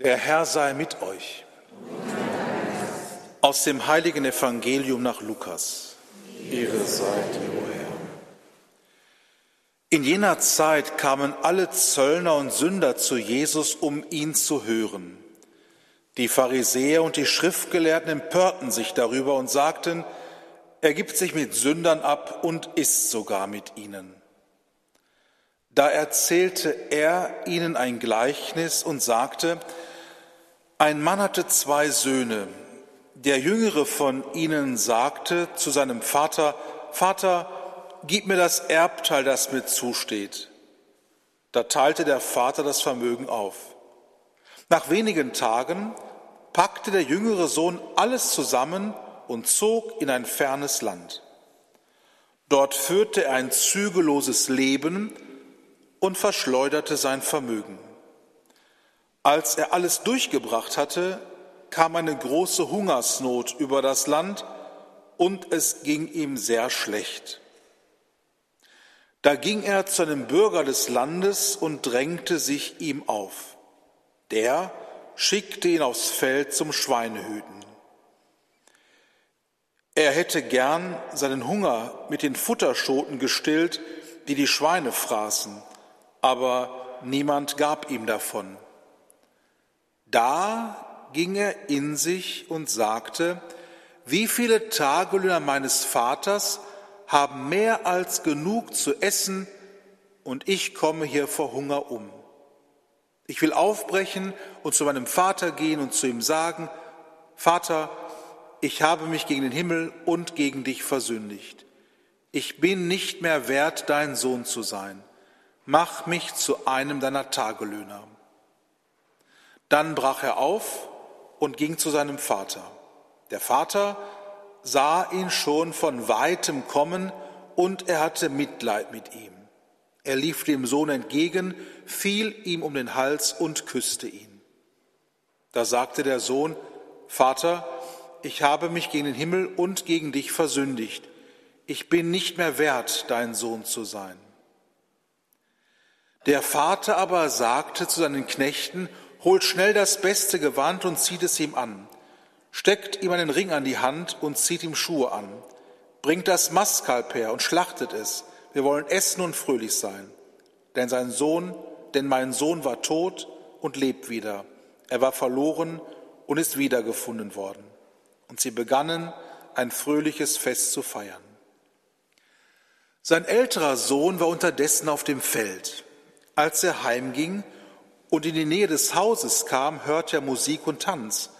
Der Herr sei mit euch. Aus dem heiligen Evangelium nach Lukas. Ehre sei dir, o Herr. In jener Zeit kamen alle Zöllner und Sünder zu Jesus, um ihn zu hören. Die Pharisäer und die Schriftgelehrten empörten sich darüber und sagten, er gibt sich mit Sündern ab und isst sogar mit ihnen. Da erzählte er ihnen ein Gleichnis und sagte, ein Mann hatte zwei Söhne. Der jüngere von ihnen sagte zu seinem Vater, Vater, gib mir das Erbteil, das mir zusteht. Da teilte der Vater das Vermögen auf. Nach wenigen Tagen packte der jüngere Sohn alles zusammen und zog in ein fernes Land. Dort führte er ein zügelloses Leben, und verschleuderte sein Vermögen. Als er alles durchgebracht hatte, kam eine große Hungersnot über das Land und es ging ihm sehr schlecht. Da ging er zu einem Bürger des Landes und drängte sich ihm auf. Der schickte ihn aufs Feld zum Schweinehüten. Er hätte gern seinen Hunger mit den Futterschoten gestillt, die die Schweine fraßen aber niemand gab ihm davon. Da ging er in sich und sagte, wie viele Tagelöhner meines Vaters haben mehr als genug zu essen und ich komme hier vor Hunger um. Ich will aufbrechen und zu meinem Vater gehen und zu ihm sagen, Vater, ich habe mich gegen den Himmel und gegen dich versündigt. Ich bin nicht mehr wert, dein Sohn zu sein mach mich zu einem deiner Tagelöhner. Dann brach er auf und ging zu seinem Vater. Der Vater sah ihn schon von weitem kommen und er hatte Mitleid mit ihm. Er lief dem Sohn entgegen, fiel ihm um den Hals und küsste ihn. Da sagte der Sohn, Vater, ich habe mich gegen den Himmel und gegen dich versündigt. Ich bin nicht mehr wert, dein Sohn zu sein. Der Vater aber sagte zu seinen Knechten, holt schnell das beste Gewand und zieht es ihm an, steckt ihm einen Ring an die Hand und zieht ihm Schuhe an, bringt das Mastkalb her und schlachtet es, wir wollen essen und fröhlich sein. Denn sein Sohn, denn mein Sohn war tot und lebt wieder, er war verloren und ist wiedergefunden worden. Und sie begannen ein fröhliches Fest zu feiern. Sein älterer Sohn war unterdessen auf dem Feld. Als er heimging und in die Nähe des Hauses kam, hörte er Musik und Tanz.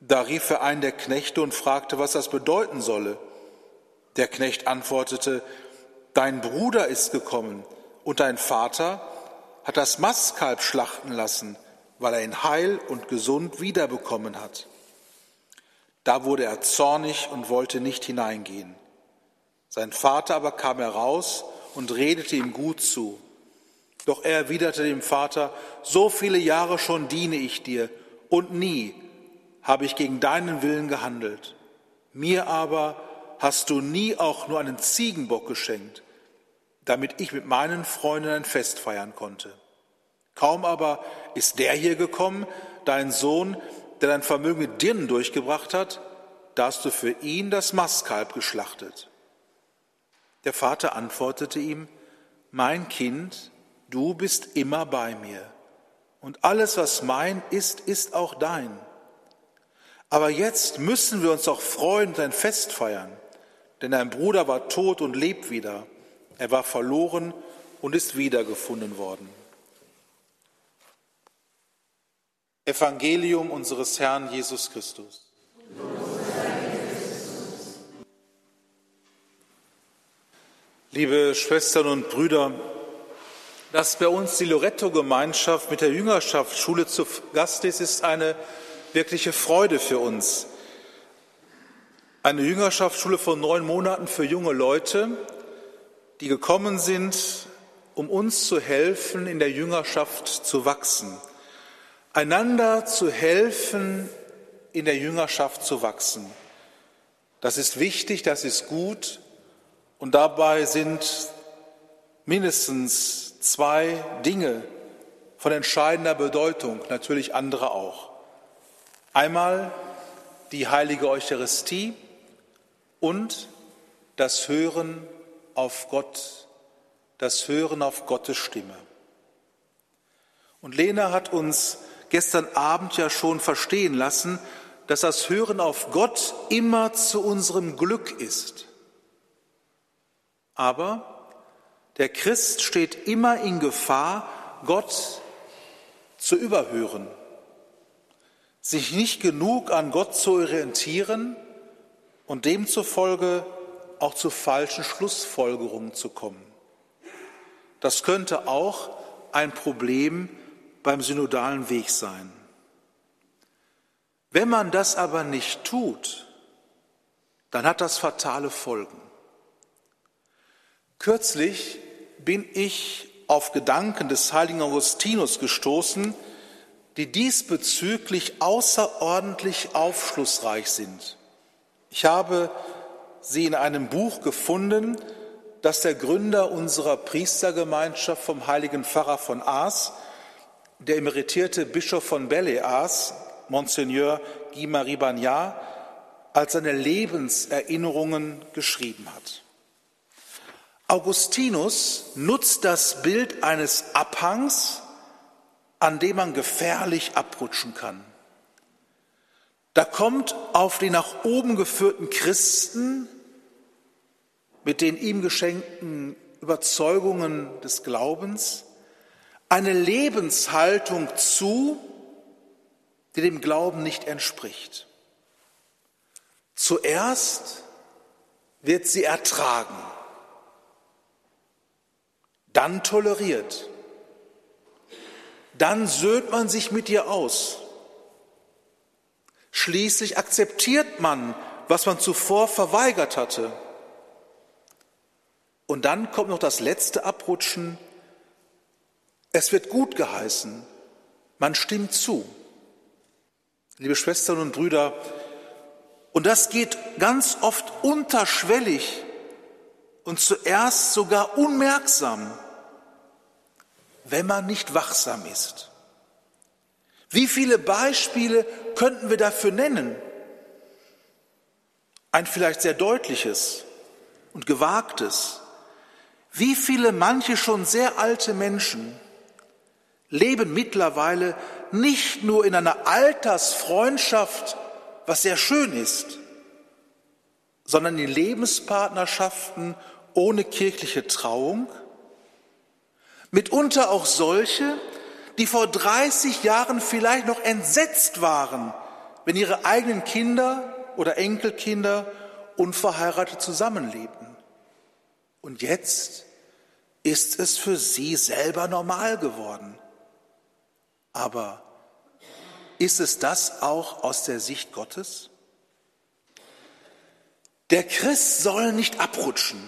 Da rief er einen der Knechte und fragte, was das bedeuten solle. Der Knecht antwortete, Dein Bruder ist gekommen und dein Vater hat das Mastkalb schlachten lassen, weil er ihn heil und gesund wiederbekommen hat. Da wurde er zornig und wollte nicht hineingehen. Sein Vater aber kam heraus und redete ihm gut zu. Doch er erwiderte dem Vater, so viele Jahre schon diene ich dir und nie habe ich gegen deinen Willen gehandelt. Mir aber hast du nie auch nur einen Ziegenbock geschenkt, damit ich mit meinen Freunden ein Fest feiern konnte. Kaum aber ist der hier gekommen, dein Sohn, der dein Vermögen mit Dirnen durchgebracht hat, da hast du für ihn das Mastkalb geschlachtet. Der Vater antwortete ihm, mein Kind, du bist immer bei mir und alles, was mein ist, ist auch dein. Aber jetzt müssen wir uns auch freuen und ein Fest feiern, denn dein Bruder war tot und lebt wieder. Er war verloren und ist wiedergefunden worden. Evangelium unseres Herrn Jesus Christus. Liebe Schwestern und Brüder, dass bei uns die Loretto-Gemeinschaft mit der Jüngerschaftsschule zu Gast ist, ist eine wirkliche Freude für uns. Eine Jüngerschaftsschule von neun Monaten für junge Leute, die gekommen sind, um uns zu helfen, in der Jüngerschaft zu wachsen. Einander zu helfen, in der Jüngerschaft zu wachsen. Das ist wichtig, das ist gut und dabei sind mindestens zwei Dinge von entscheidender Bedeutung, natürlich andere auch. Einmal die heilige Eucharistie und das Hören auf Gott, das Hören auf Gottes Stimme. Und Lena hat uns gestern Abend ja schon verstehen lassen, dass das Hören auf Gott immer zu unserem Glück ist. Aber der Christ steht immer in Gefahr, Gott zu überhören, sich nicht genug an Gott zu orientieren und demzufolge auch zu falschen Schlussfolgerungen zu kommen. Das könnte auch ein Problem beim synodalen Weg sein. Wenn man das aber nicht tut, dann hat das fatale Folgen. Kürzlich bin ich auf Gedanken des heiligen Augustinus gestoßen, die diesbezüglich außerordentlich aufschlussreich sind. Ich habe sie in einem Buch gefunden, das der Gründer unserer Priestergemeinschaft vom heiligen Pfarrer von Aas, der emeritierte Bischof von Belle-Aas, Monseigneur Guy-Marie Bagnard, als seine Lebenserinnerungen geschrieben hat. Augustinus nutzt das Bild eines Abhangs, an dem man gefährlich abrutschen kann. Da kommt auf die nach oben geführten Christen mit den ihm geschenkten Überzeugungen des Glaubens eine Lebenshaltung zu, die dem Glauben nicht entspricht. Zuerst wird sie ertragen dann toleriert, dann söhnt man sich mit ihr aus. Schließlich akzeptiert man, was man zuvor verweigert hatte. Und dann kommt noch das letzte Abrutschen. Es wird gut geheißen. Man stimmt zu. Liebe Schwestern und Brüder, und das geht ganz oft unterschwellig und zuerst sogar unmerksam wenn man nicht wachsam ist. Wie viele Beispiele könnten wir dafür nennen? Ein vielleicht sehr deutliches und gewagtes. Wie viele manche schon sehr alte Menschen leben mittlerweile nicht nur in einer Altersfreundschaft, was sehr schön ist, sondern in Lebenspartnerschaften ohne kirchliche Trauung, Mitunter auch solche, die vor 30 Jahren vielleicht noch entsetzt waren, wenn ihre eigenen Kinder oder Enkelkinder unverheiratet zusammenlebten. Und jetzt ist es für sie selber normal geworden. Aber ist es das auch aus der Sicht Gottes? Der Christ soll nicht abrutschen.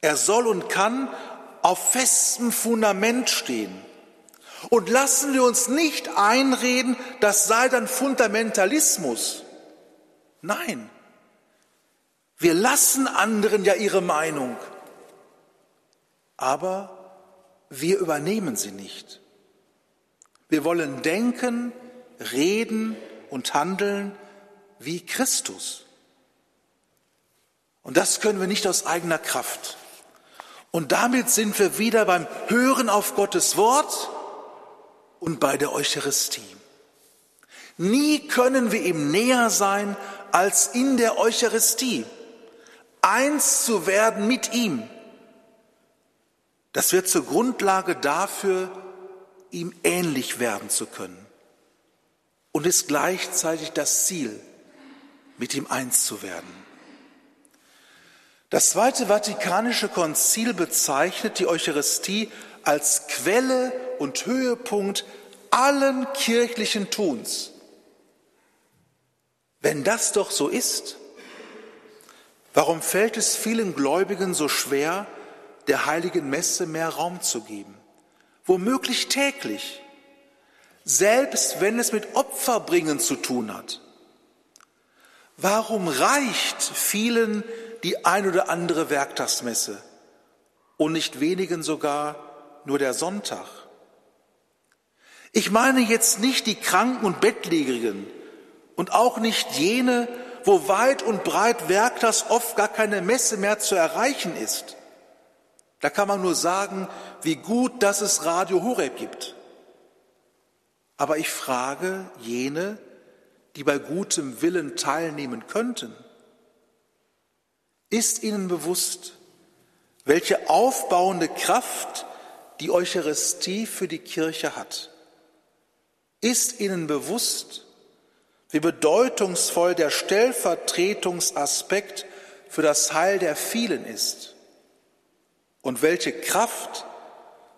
Er soll und kann auf festem Fundament stehen. Und lassen wir uns nicht einreden, das sei dann Fundamentalismus. Nein, wir lassen anderen ja ihre Meinung, aber wir übernehmen sie nicht. Wir wollen denken, reden und handeln wie Christus. Und das können wir nicht aus eigener Kraft. Und damit sind wir wieder beim Hören auf Gottes Wort und bei der Eucharistie. Nie können wir ihm näher sein als in der Eucharistie. Eins zu werden mit ihm. Das wird zur Grundlage dafür, ihm ähnlich werden zu können. Und ist gleichzeitig das Ziel, mit ihm eins zu werden. Das Zweite Vatikanische Konzil bezeichnet die Eucharistie als Quelle und Höhepunkt allen kirchlichen Tuns. Wenn das doch so ist, warum fällt es vielen Gläubigen so schwer, der heiligen Messe mehr Raum zu geben? Womöglich täglich, selbst wenn es mit Opferbringen zu tun hat. Warum reicht vielen die ein oder andere Werktagsmesse und nicht wenigen sogar nur der Sonntag. Ich meine jetzt nicht die Kranken und Bettlägerigen und auch nicht jene, wo weit und breit Werktag oft gar keine Messe mehr zu erreichen ist. Da kann man nur sagen, wie gut, dass es Radio Horeb gibt. Aber ich frage jene, die bei gutem Willen teilnehmen könnten, ist ihnen bewusst, welche aufbauende Kraft die Eucharistie für die Kirche hat? Ist ihnen bewusst, wie bedeutungsvoll der Stellvertretungsaspekt für das Heil der vielen ist und welche Kraft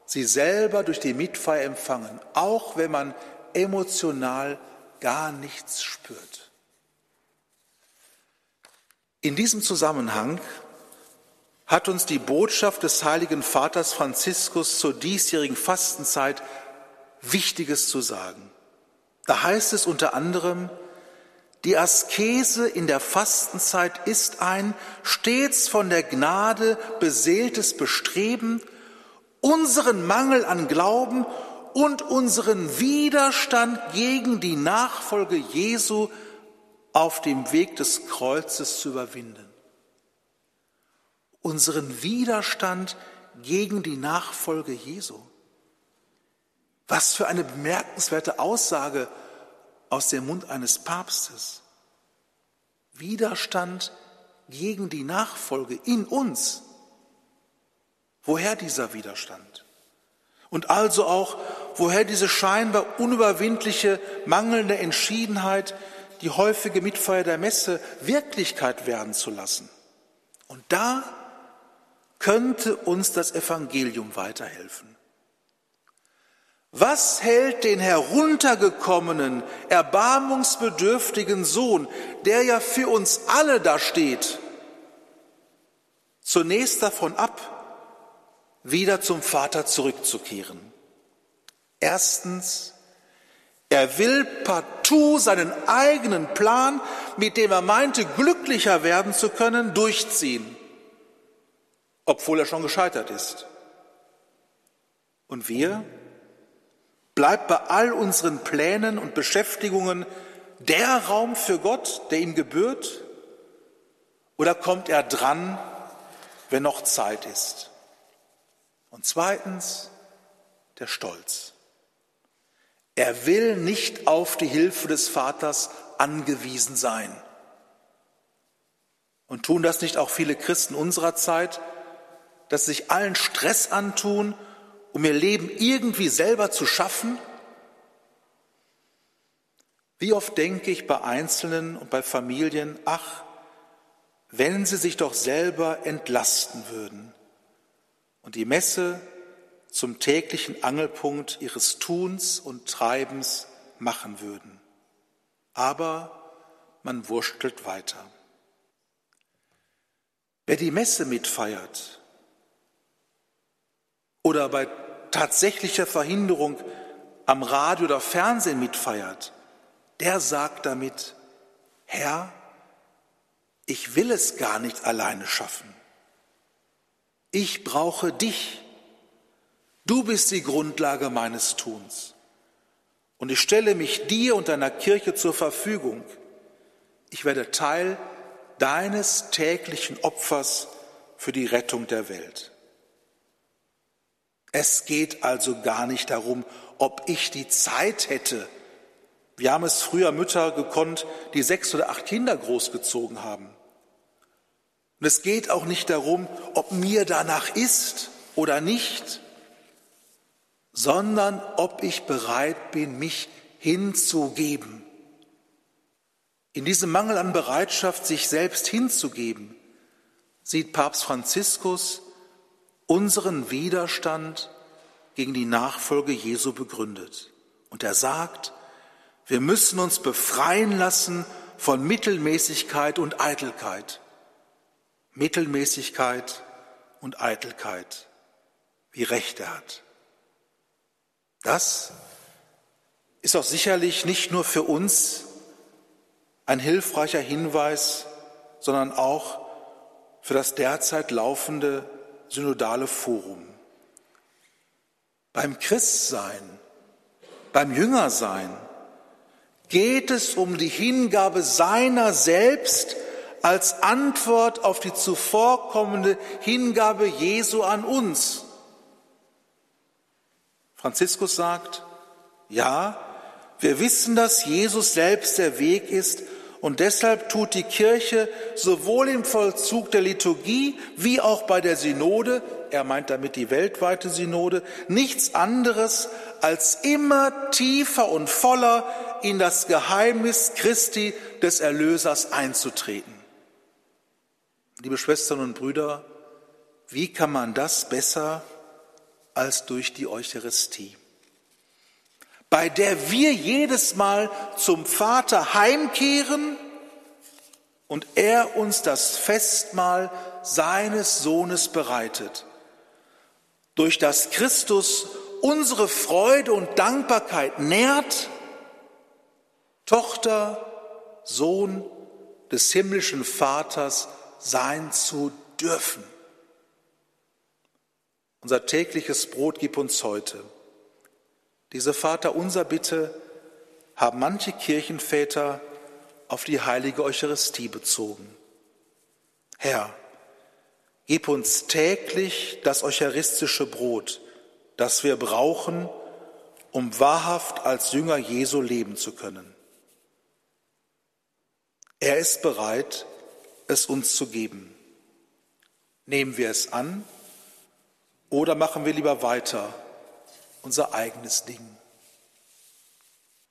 sie selber durch die Mitfeier empfangen, auch wenn man emotional gar nichts spürt. In diesem Zusammenhang hat uns die Botschaft des heiligen Vaters Franziskus zur diesjährigen Fastenzeit Wichtiges zu sagen. Da heißt es unter anderem, die Askese in der Fastenzeit ist ein stets von der Gnade beseeltes Bestreben, unseren Mangel an Glauben und unseren Widerstand gegen die Nachfolge Jesu auf dem Weg des Kreuzes zu überwinden. Unseren Widerstand gegen die Nachfolge Jesu. Was für eine bemerkenswerte Aussage aus dem Mund eines Papstes. Widerstand gegen die Nachfolge in uns. Woher dieser Widerstand? Und also auch, woher diese scheinbar unüberwindliche, mangelnde Entschiedenheit, die häufige Mitfeier der Messe Wirklichkeit werden zu lassen. Und da könnte uns das Evangelium weiterhelfen. Was hält den heruntergekommenen, erbarmungsbedürftigen Sohn, der ja für uns alle da steht, zunächst davon ab, wieder zum Vater zurückzukehren? Erstens, er will partout seinen eigenen Plan, mit dem er meinte, glücklicher werden zu können, durchziehen, obwohl er schon gescheitert ist. Und wir? Bleibt bei all unseren Plänen und Beschäftigungen der Raum für Gott, der ihm gebührt? Oder kommt er dran, wenn noch Zeit ist? Und zweitens, der Stolz. Er will nicht auf die Hilfe des Vaters angewiesen sein. Und tun das nicht auch viele Christen unserer Zeit, dass sie sich allen Stress antun um ihr Leben irgendwie selber zu schaffen? Wie oft denke ich bei Einzelnen und bei Familien, ach, wenn sie sich doch selber entlasten würden und die Messe zum täglichen Angelpunkt ihres Tuns und Treibens machen würden. Aber man wurschtelt weiter. Wer die Messe mitfeiert oder bei tatsächlicher Verhinderung am Radio oder Fernsehen mitfeiert, der sagt damit, Herr, ich will es gar nicht alleine schaffen. Ich brauche dich. Du bist die Grundlage meines Tuns. Und ich stelle mich dir und deiner Kirche zur Verfügung. Ich werde Teil deines täglichen Opfers für die Rettung der Welt. Es geht also gar nicht darum, ob ich die Zeit hätte. Wir haben es früher Mütter gekonnt, die sechs oder acht Kinder großgezogen haben. Und es geht auch nicht darum, ob mir danach ist oder nicht, sondern ob ich bereit bin, mich hinzugeben. In diesem Mangel an Bereitschaft, sich selbst hinzugeben, sieht Papst Franziskus unseren Widerstand gegen die Nachfolge Jesu begründet. Und er sagt, wir müssen uns befreien lassen von Mittelmäßigkeit und Eitelkeit. Mittelmäßigkeit und Eitelkeit, wie recht er hat. Das ist auch sicherlich nicht nur für uns ein hilfreicher Hinweis, sondern auch für das derzeit laufende synodale Forum. Beim Christsein, beim Jüngersein geht es um die Hingabe seiner selbst als Antwort auf die zuvorkommende Hingabe Jesu an uns. Franziskus sagt, ja, wir wissen, dass Jesus selbst der Weg ist und deshalb tut die Kirche sowohl im Vollzug der Liturgie wie auch bei der Synode, er meint damit die weltweite Synode, nichts anderes, als immer tiefer und voller in das Geheimnis Christi des Erlösers einzutreten. Liebe Schwestern und Brüder, wie kann man das besser als durch die Eucharistie? bei der wir jedes Mal zum Vater heimkehren und er uns das Festmahl seines Sohnes bereitet, durch das Christus unsere Freude und Dankbarkeit nährt, Tochter, Sohn des himmlischen Vaters sein zu dürfen. Unser tägliches Brot gib uns heute diese Vaterunser Bitte haben manche Kirchenväter auf die heilige Eucharistie bezogen. Herr, gib uns täglich das eucharistische Brot, das wir brauchen, um wahrhaft als Jünger Jesu leben zu können. Er ist bereit, es uns zu geben. Nehmen wir es an oder machen wir lieber weiter? unser eigenes Ding.